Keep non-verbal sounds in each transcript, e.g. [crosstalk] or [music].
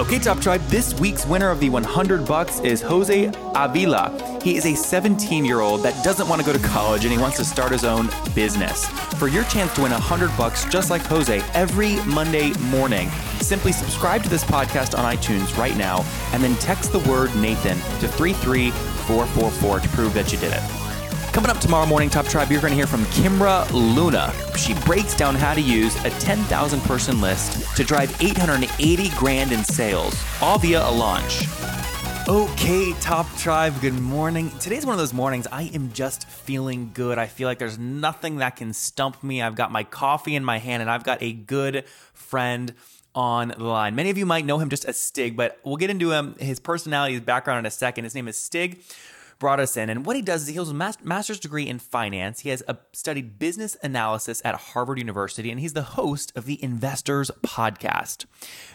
Okay, Top Tribe, this week's winner of the 100 bucks is Jose Avila. He is a 17 year old that doesn't want to go to college and he wants to start his own business. For your chance to win 100 bucks just like Jose every Monday morning, simply subscribe to this podcast on iTunes right now and then text the word Nathan to 33444 to prove that you did it. Coming up tomorrow morning, Top Tribe, you're going to hear from Kimra Luna. She breaks down how to use a 10,000 person list to drive 880 grand in sales, all via a launch. Okay, Top Tribe, good morning. Today's one of those mornings I am just feeling good. I feel like there's nothing that can stump me. I've got my coffee in my hand and I've got a good friend on the line. Many of you might know him just as Stig, but we'll get into him, his personality, his background in a second. His name is Stig Brodersen. And what he does is he holds a master's degree in finance. He has a, studied business analysis at Harvard University, and he's the host of the Investors Podcast.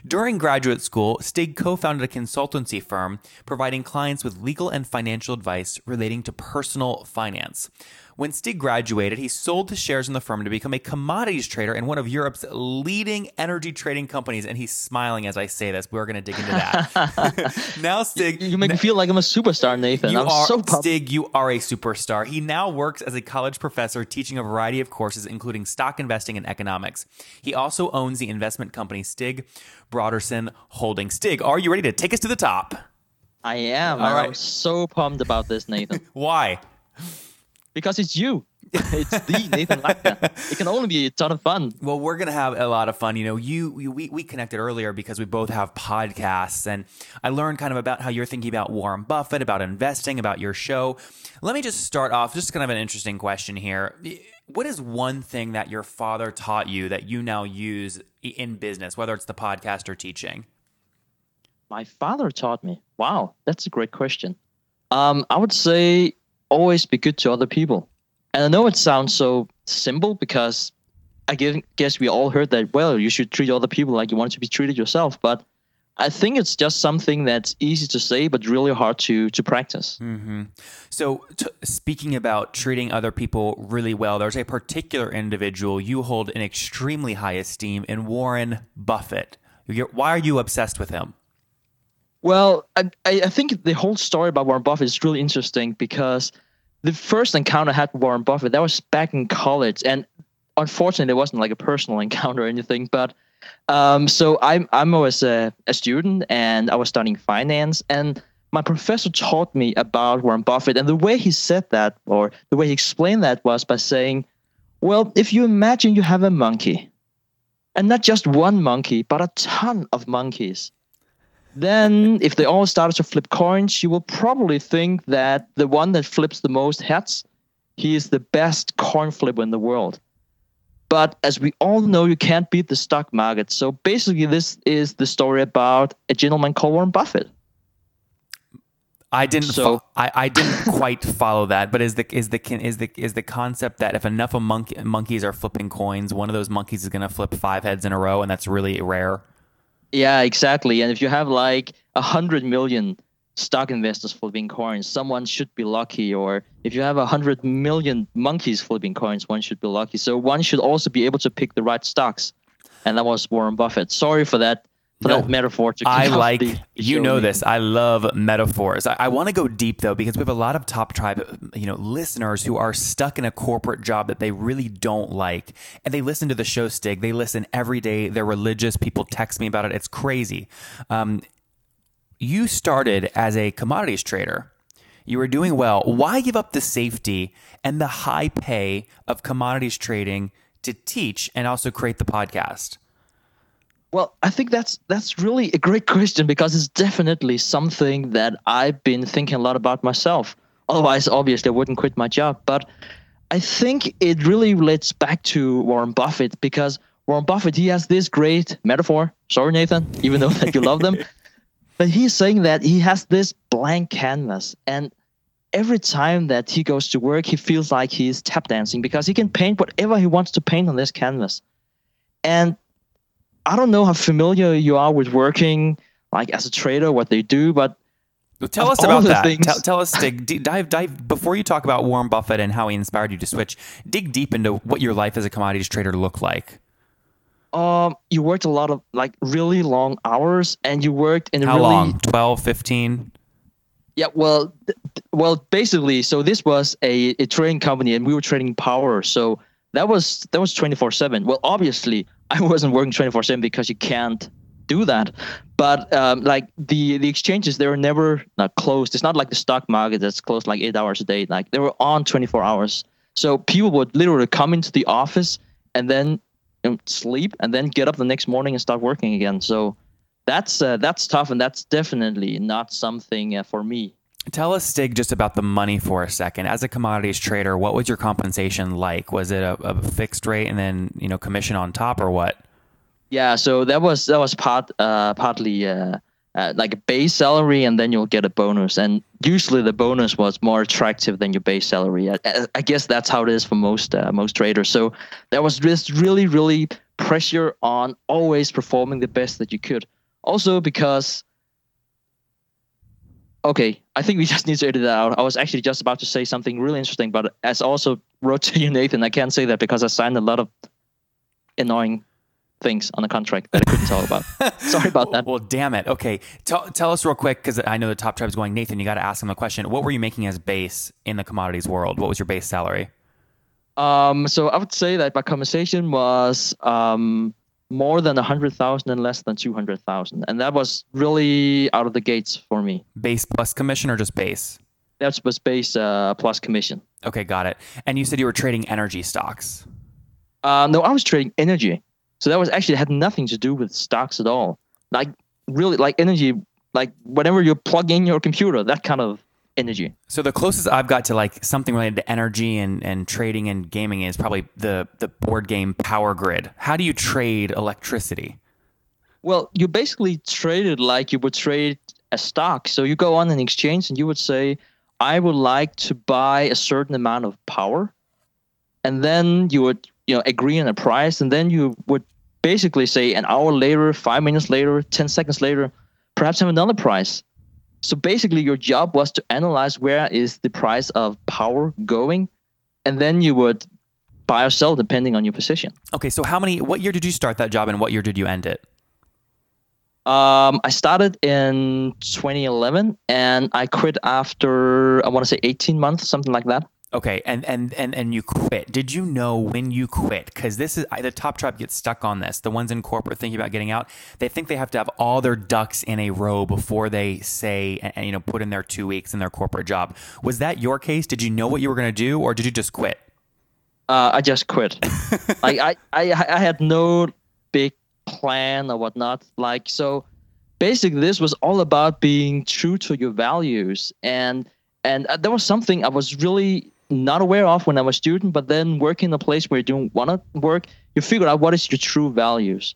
During graduate school, Stig co founded a consultancy firm providing clients with legal and financial advice relating to personal finance. When Stig graduated, he sold his shares in the firm to become a commodities trader in one of Europe's leading energy trading companies. And he's smiling as I say this. We're going to dig into that. [laughs] now, Stig. You, you make me feel like I'm a superstar, Nathan. You I'm are, so pumped. Stig, you are a superstar. He now works as a college professor teaching a variety of courses, including stock investing and economics. He also owns the investment company Stig Brodersen Holding. Stig, are you ready to take us to the top? I am. All right. I'm so pumped about this, Nathan. [laughs] Why? Because it's you. [laughs] it's the Nathan Latka. It can only be a ton of fun. Well, we're gonna have a lot of fun. You know, you, you we we connected earlier because we both have podcasts, and I learned kind of about how you're thinking about Warren Buffett, about investing, about your show. Let me just start off, just kind of an interesting question here. What is one thing that your father taught you that you now use in business, whether it's the podcast or teaching? My father taught me. Wow, that's a great question. Um, I would say always be good to other people. And I know it sounds so simple because I guess we all heard that, well, you should treat other people like you want to be treated yourself. But I think it's just something that's easy to say, but really hard to to practice. Mm-hmm. So, t- speaking about treating other people really well, there's a particular individual you hold in extremely high esteem in Warren Buffett. You're, why are you obsessed with him? Well, I, I think the whole story about Warren Buffett is really interesting because the first encounter I had with Warren Buffett that was back in college, and unfortunately, it wasn't like a personal [laughs] encounter or anything. But um, so I'm I'm always a, a student, and I was studying finance, and my professor taught me about Warren Buffett, and the way he said that, or the way he explained that, was by saying, "Well, if you imagine you have a monkey, and not just one monkey, but a ton of monkeys." Then, if they all started to flip coins, you will probably think that the one that flips the most heads, he is the best coin flipper in the world. But as we all know, you can't beat the stock market. So basically, this is the story about a gentleman called Warren Buffett. I didn't. So, fo- I, I didn't [laughs] quite follow that. But is the is the is the is the concept that if enough of monkey, monkeys are flipping coins, one of those monkeys is going to flip five heads in a row, and that's really rare. Yeah, exactly. And if you have like a hundred million stock investors flipping coins, someone should be lucky. Or if you have a hundred million monkeys flipping coins, one should be lucky. So one should also be able to pick the right stocks. And that was Warren Buffett. Sorry for that no, metaphor to I like you know this. I love metaphors. I, I want to go deep though because we have a lot of top tribe, you know, listeners who are stuck in a corporate job that they really don't like, and they listen to the show. Stig, they listen every day. They're religious. People text me about it. It's crazy. Um, you started as a commodities trader. You were doing well. Why give up the safety and the high pay of commodities trading to teach and also create the podcast? Well, I think that's that's really a great [laughs] question because it's definitely something that I've been thinking a lot about myself. Otherwise, obviously, I wouldn't quit my job. But I think it really relates back to Warren Buffett because Warren Buffett he has this great metaphor. Sorry, Nathan, even though that you love them. [laughs] but he's saying that he has this blank canvas and every time that he goes to work he feels like he's tap dancing because he can paint whatever he wants to paint on this canvas and i don't know how familiar you are with working like as a trader what they do but Tell us about that. things- Tell, tell us, dig, dive, dive. Before you talk about Warren Buffett and how he inspired you to switch, dig deep into what your life as a commodities trader looked like. um you worked a lot of like really long hours and you worked in a How really long? 12, 15? Yeah, well, th- well, basically, so this was a, a trading company, and we were trading power. So that was that was twenty four seven. Well, obviously, I wasn't working twenty four seven because you can't do that. But um, like the the exchanges, they were never not closed. It's not like the stock market that's closed like eight hours a day. Like they were on twenty four hours. So people would literally come into the office and then you know, sleep, and then get up the next morning and start working again. So that's uh, that's tough, and that's definitely not something uh, for me. Tell us, Stig, just about the money for a second. As a commodities trader, what was your compensation like? Was it a, a fixed rate and then you know commission on top, or what? Yeah, so that was that was part uh, partly uh, uh, like a base salary, and then you'll get a bonus. And usually the bonus was more attractive than your base salary. I, I- guess that's how it is for most uh, most traders. So there was this really really pressure on always performing the best that you could. Also because okay, I think we [laughs] just need to edit that out. I was actually just about to say something really interesting, but as I also wrote to you, Nathan, I can't say that because I signed a lot of annoying things on the contract that I couldn't talk about. [laughs] Sorry about that. Well, damn it. Okay, tell, tell us real quick because I know the top tribe's going. Nathan, you got to ask him a question. What were you making as base in the commodities world? What was your base salary? Um, so I would say that my compensation was um, more than a hundred thousand and less than two hundred thousand, and that was really out of the gates for me. Base plus commission or just base? That was base uh, plus commission. Okay, got it. And you said you were trading energy stocks. Uh, no, I was trading energy, so that was actually had nothing to do with stocks at all. Like really, like energy, like whenever you plug in your computer, that kind of energy. So the closest I've got to like something related to energy and, and trading and gaming is probably the the board game Power Grid. How do you trade electricity? Well, you basically trade it like you would trade a stock. So you go on an exchange and you would say, I would like to buy a certain amount of power. And then you would, you know, agree on a price. And then you would basically say an hour later, five minutes later, 10 seconds later, perhaps have another price. So basically your job was to analyze where is the price of power going. And then you would buy or sell depending on your position. Okay, so how many? What year did you start that job, and what year did you end it? Um, I started in 2011 and I quit after I want to say 18 months, something like that. Okay, and and and and you quit. Did you know when you quit? Because this is the top tribe gets stuck on this. The ones in corporate thinking about getting out, they think they have to have all their ducks in a row before they say and, you know put in their two weeks in their corporate job. Was that your case? Did you know what you were going to do, or did you just quit? Uh, I just quit. [laughs] like I, I, I had no big plan or whatnot. Like so, basically, this was all about being true to your values, and and uh, there was something I was really not aware of when I was a student. But then working in a place where you don't want to work, you figure out what is your true values.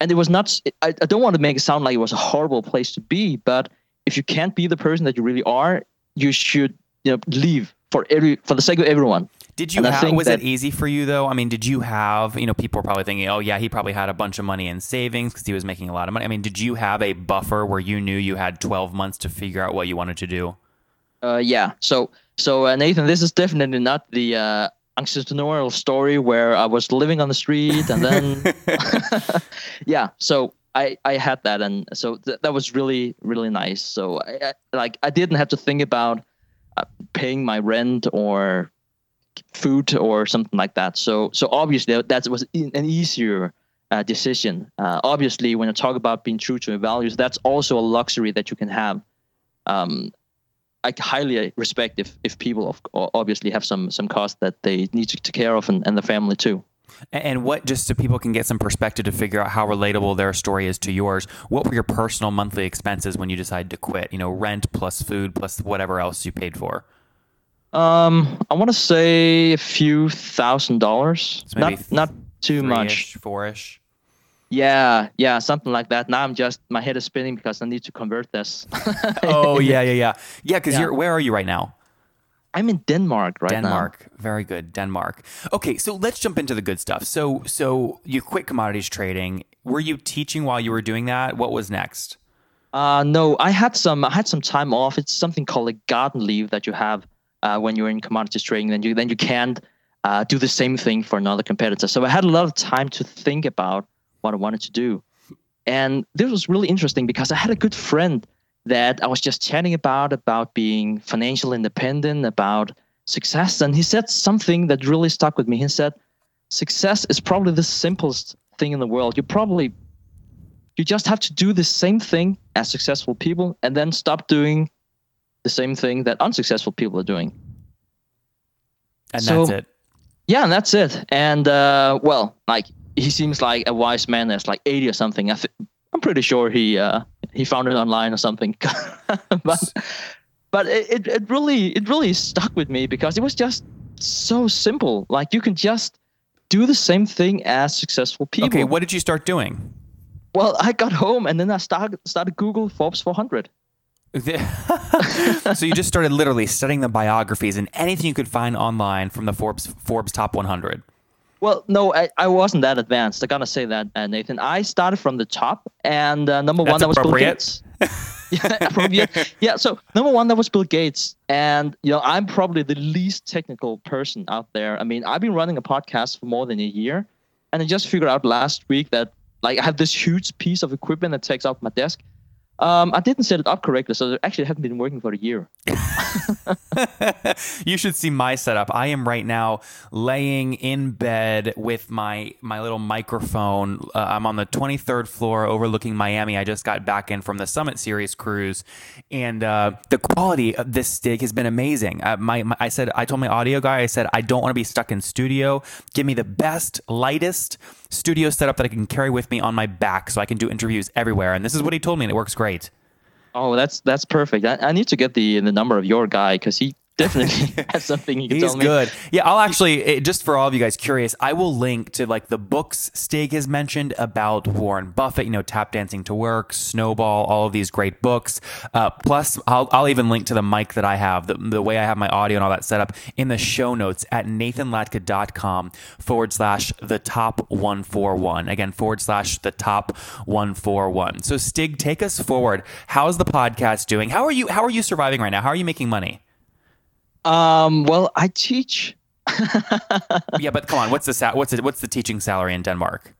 And it was not. I don't want to make it sound like it was a horrible place to be, but if you can't be the person that you really are, you should you know leave for every for the sake of everyone. Did you And have? Was that- it easy for you though? I mean, did you have? You know, people are probably thinking, oh yeah, he probably had a bunch of money in savings because he was making a lot of money. I mean, did you have a buffer where you knew you had twelve months to figure out what you wanted to do? Uh, yeah. So, so uh, Nathan, this is definitely not the uh, entrepreneurial story where I was living on the street and then, [laughs] [laughs] yeah. So I I had that, and so th- that was really really nice. So I, I like I didn't have to think about uh, paying my rent or food or something like that. So so obviously that was an easier. Uh, decision. Uh, obviously, when you talk about being true to your values, that's also a luxury that you can have. Um, I highly respect if if people of, obviously have some some cost that they need to take care of and, and the family too. And what, just so people can get some perspective to figure out how relatable their story is to yours, what were your personal monthly expenses when you decided to quit? You know, rent plus food plus whatever else you paid for. Um, I want to say a few thousand dollars, So not not too much. Three-ish, four-ish. Yeah, yeah, something like that. Now I'm just my head is spinning because I need to convert this. [laughs] oh yeah, yeah, yeah, yeah. Because Yeah. you're where are you right now? I'm in Denmark right now. Denmark. Very good, Denmark. Okay, so let's jump into the good stuff. So, so you quit commodities trading. Were you teaching while you were doing that? What was next? Uh, no, I had some. I had some time off. It's something called a garden leave that you have uh, when you're in commodities trading. Then you then you can't uh, do the same thing for another competitor. So I had a lot of time to think about what I wanted to do, and this was really interesting because I had a good friend that I was just chatting about about being financial independent, about success, and he said something that really stuck with me. He said, "Success is probably the simplest thing in the world. You probably you just have to do the same thing as successful people and then stop doing the same thing that unsuccessful people are doing. And So- that's it. Yeah, and that's it. And uh, well, like he seems like a wise man that's like 80 or something. I th- I'm pretty sure he uh, he found it online or something. [laughs] but but it, it, really it really stuck with me because it was just so simple. Like you can just do the same thing as successful people. Okay, what did you start doing? Well, I got home and then I started started Google Forbes 400. [laughs] so you just started literally studying the biographies and anything you could find online from the Forbes Forbes Top 100. Well, no, I, I wasn't that advanced. I gotta say that, uh, Nathan. I started from the top, and uh, number one that was Bill. Gates. [laughs] yeah, appropriate. yeah. So number one that was Bill Gates, and you know I'm probably the least technical person out there. I mean, I've been running a podcast for more than a year, and I just figured out last week that like I have this huge piece of equipment that takes up my desk. Um, I didn't set it up correctly, so it actually hadn't been working for a year. [laughs] you should see my setup. I am right now laying in bed with my my little microphone. Uh, I'm on the 23rd floor overlooking Miami. I just got back in from the Summit Series cruise, and uh, the quality of this stick has been amazing. Uh, my, my I said I told my audio guy I said I don't want to be stuck in studio. Give me the best, lightest studio setup that I can carry with me on my back, so I can do interviews everywhere. And this is what he told me, and it works great. Oh, that's that's perfect. I, I need to get the the number of your guy because he definitely [laughs] has something he can He's tell me. good. Yeah, I'll actually it, just for all of you guys curious, I will link to like the books Stig has mentioned about Warren Buffett. You know, Tap Dancing to Work, Snowball, all of these great books. Uh, plus, I'll, I'll even link to the mic that I have, the, the way I have my audio and all that set up in the show notes at nathanlatka.com forward slash the top one four one. Again, forward slash the top one four one. So Stig, take us forward. How's the podcast doing? How are you? How are you surviving right now? How are you making money? Um, well, I teach. [laughs] yeah, but come on, what's the sa- what's the, what's the teaching salary in Denmark?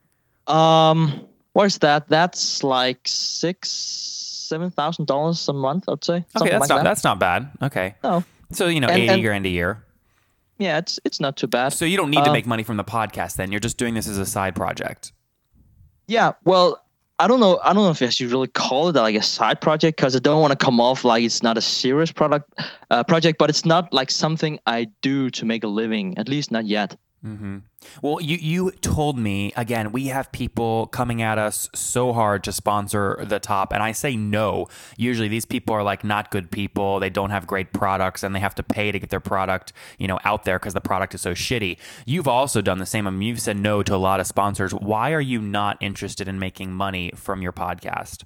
Um, where's that? That's like six, seven thousand dollars a month. I'd say. Okay, that's like not that. that's not bad. Okay, no. so you know, And- eighty and- grand a year. Yeah, it's it's not too bad. So you don't need to Uh, make money from the podcast. Then you're just doing this as a side project. Yeah, well, I don't know. I don't know if I should really call it like a side project because I don't want to come off like it's not a serious product uh, project, but it's not like something I do to make a living. At least not yet. Mm-hmm. Well, you you told me again. We have people coming at us so hard to sponsor the top, and I say no. Usually, these people are like not good people. They don't have great products, and they have to pay to get their product, you know, out there because the product is so shitty. You've also done the same. I mean, you've said no to a lot of sponsors. Why are you not interested in making money from your podcast?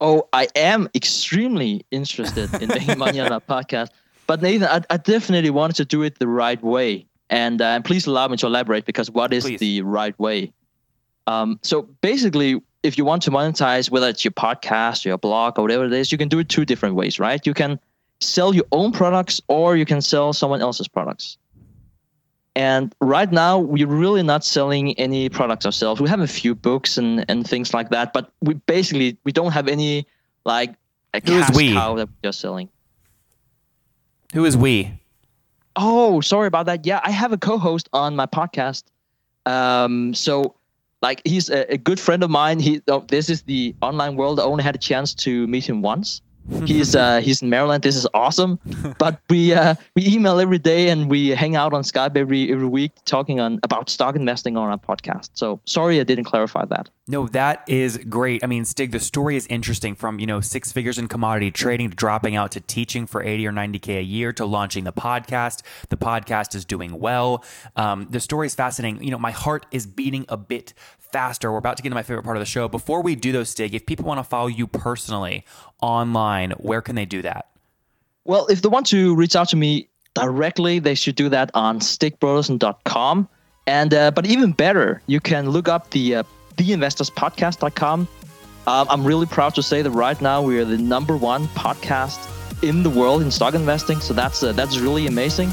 Oh, I am extremely interested in making money on that [laughs] podcast. But Nathan, I, I definitely wanted to do it the right way. And uh, please allow me to elaborate because what is Please. the right way? Um, so basically, if you want to monetize, whether it's your podcast, your blog, or whatever it is, you can do it two different ways, right? You can sell your own products or you can sell someone else's products. And right now, we're really not selling any products ourselves. We have a few books and, and things like that, but we basically we don't have any like a Who cash we? cow that we're selling. Who is we? Oh, sorry about that. Yeah, I have a co-host on my podcast. Um, so like he's a, a good friend of mine. He oh, this is the online world. I only had a chance to meet him once. He's uh, he's in Maryland. This is awesome. [laughs] But we uh, we email every day and we hang out on Skype every every week talking on about stock investing on our podcast. So sorry I didn't clarify that. No, that is great. I mean, Stig, the story is interesting from, you know, six figures in commodity trading to dropping out to teaching for 80 or 90K a year to launching the podcast. The podcast is doing well. Um, the story is fascinating. You know, my heart is beating a bit faster. We're about to get into my favorite part of the show. Before we do those, Stig, if people want to follow you personally online, where can they do that? Well, if they want to reach out to me directly, they should do that on stigbrodersen.com. And uh, but even better, you can look up the uh, theinvestorspodcast.com. Um, I'm really proud to say that right now we are the number one podcast in the world in stock investing. So that's uh, that's really amazing.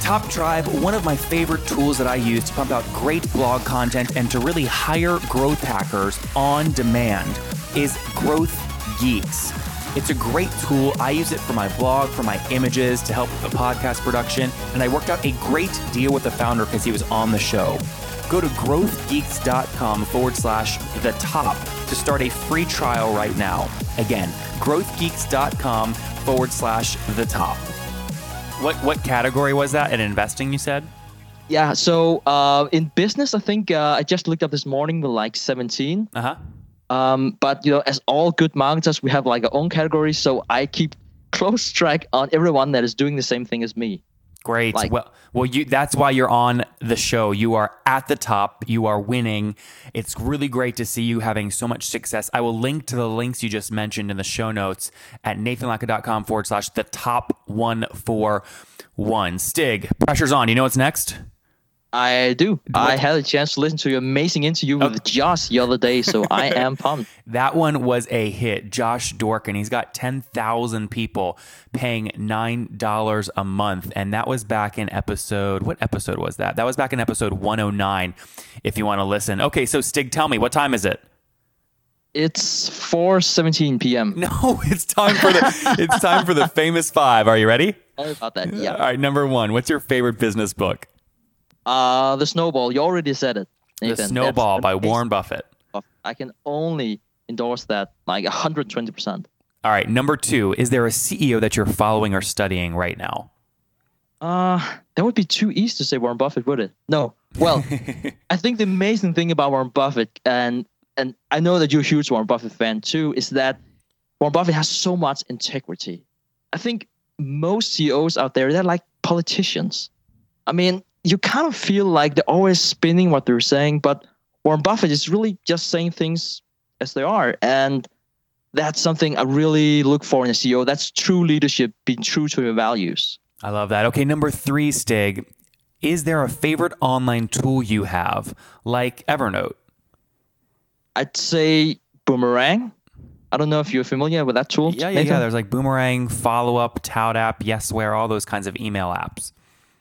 Top Tribe, one of my favorite tools that I use to pump out great blog content and to really hire growth hackers on demand is Growth Geeks. It's a great tool. I use it for my blog, for my images, to help with the podcast production, and I worked out a great deal with the founder because he was on the show. Go to growthgeeks.com forward slash the top to start a free trial right now. Again, growthgeeks.com forward slash the top. What what category was that in investing? You said. Yeah. So uh, in business, I think uh, I just looked up this morning. We're like 17. Uh huh. Um, but you know, as all good marketers, we have like our own categories. So I keep close track on everyone that is doing the same thing as me. Great. Like- well, well, you. That's why you're on the show. You are at the top. You are winning. It's really great to see you having so much success. I will link to the links you just mentioned in the show notes at nathanlatka.com forward slash the top one four one. Stig, pressure's on. You know what's next? I do. I had a chance to listen to your amazing interview with Josh the other day, so I [laughs] am pumped. That one was a hit. Josh Dorkin, he's got 10,000 people paying $9 a month. And that was back in episode, what episode was that? That was back in episode 109, if you want to listen. Okay, so Stig, tell me, what time is it? It's 4:17 p.m. [laughs] No, it's time for the it's time for the [laughs] famous five. Are you ready? Sorry about that. Yeah. All right, number one. What's your favorite business book? Uh, the snowball. You already said it. The Snowball That's by amazing Warren Buffett. I can only endorse that like 120 percent. All right, number two. Is there a CEO that you're following or studying right now? Uh, that would be too easy to say Warren Buffett, would it? No. Well, [laughs] I think the amazing thing about Warren Buffett, and and I know that you're a huge Warren Buffett fan too, is that Warren Buffett has so much integrity. I think most CEOs out there, they're like politicians. I mean, you kind of feel like they're always spinning what they're saying, but Warren Buffett is really just saying things as they are. And that's something I really look for in a CEO. That's true leadership, being true to your values. I love that. Okay, number three, Stig. Is there a favorite online tool you have, like Evernote? I'd say Boomerang. I don't know if you're familiar with that tool. Yeah, yeah, Nathan? yeah. There's like Boomerang, Follow Up, ToutApp, Yesware, all those kinds of email apps.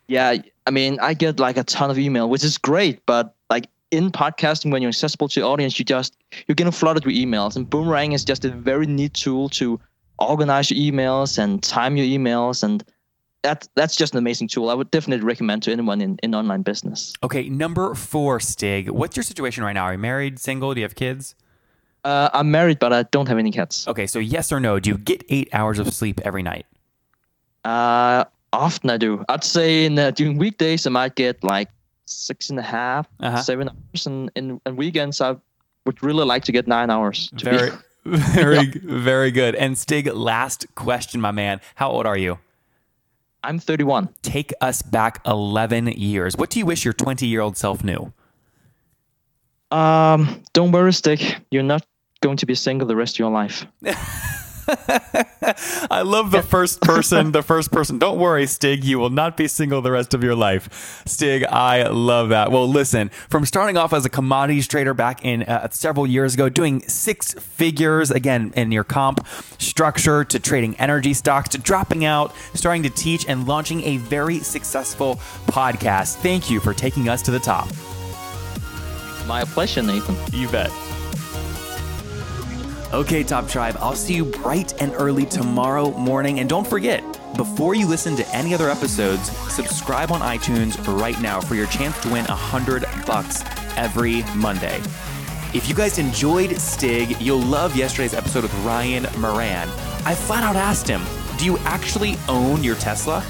Yeah, I mean, I get like a ton of email, which is great, but like in podcasting, when you're accessible to the audience, you just you're getting flooded with emails, and Boomerang is just a very neat tool to organize your emails and time your emails, and that's that's just an amazing tool. I would definitely recommend to anyone in, in online business. Okay, number four, Stig. What's your situation right now? Are you married, single? Do you have kids? Uh, I'm married, but I don't have any kids. Okay, so yes or no? Do you get eight hours of sleep every night? Uh, often I do. I'd say in uh, during weekdays I might get like six and a half, Uh-huh. seven hours, and in, in weekends I would really like to get nine hours. Very, [laughs] very, very good. And Stig, last question, my man. How old are you? I'm 31. Take us back 11 years. What do you wish your 20 year old self knew? Um, don't worry, Stig. You're not going to be single the rest of your life. [laughs] [laughs] I love the first person, the first person. Don't worry, Stig, you will not be single the rest of your life. Stig, I love that. Well, listen, from starting off as a commodities trader back in uh, several years ago, doing six figures again in your comp structure to trading energy stocks to dropping out, starting to teach and launching a very successful podcast. Thank you for taking us to the top. My pleasure, Nathan. You bet. Okay, Top Tribe, I'll see you bright and early tomorrow morning. And don't forget, before you listen to any other episodes, subscribe on iTunes right now for your chance to win a hundred bucks every Monday. If you guys enjoyed Stig, you'll love yesterday's episode with Ryan Moran. I flat out asked him, Do you actually own your Tesla?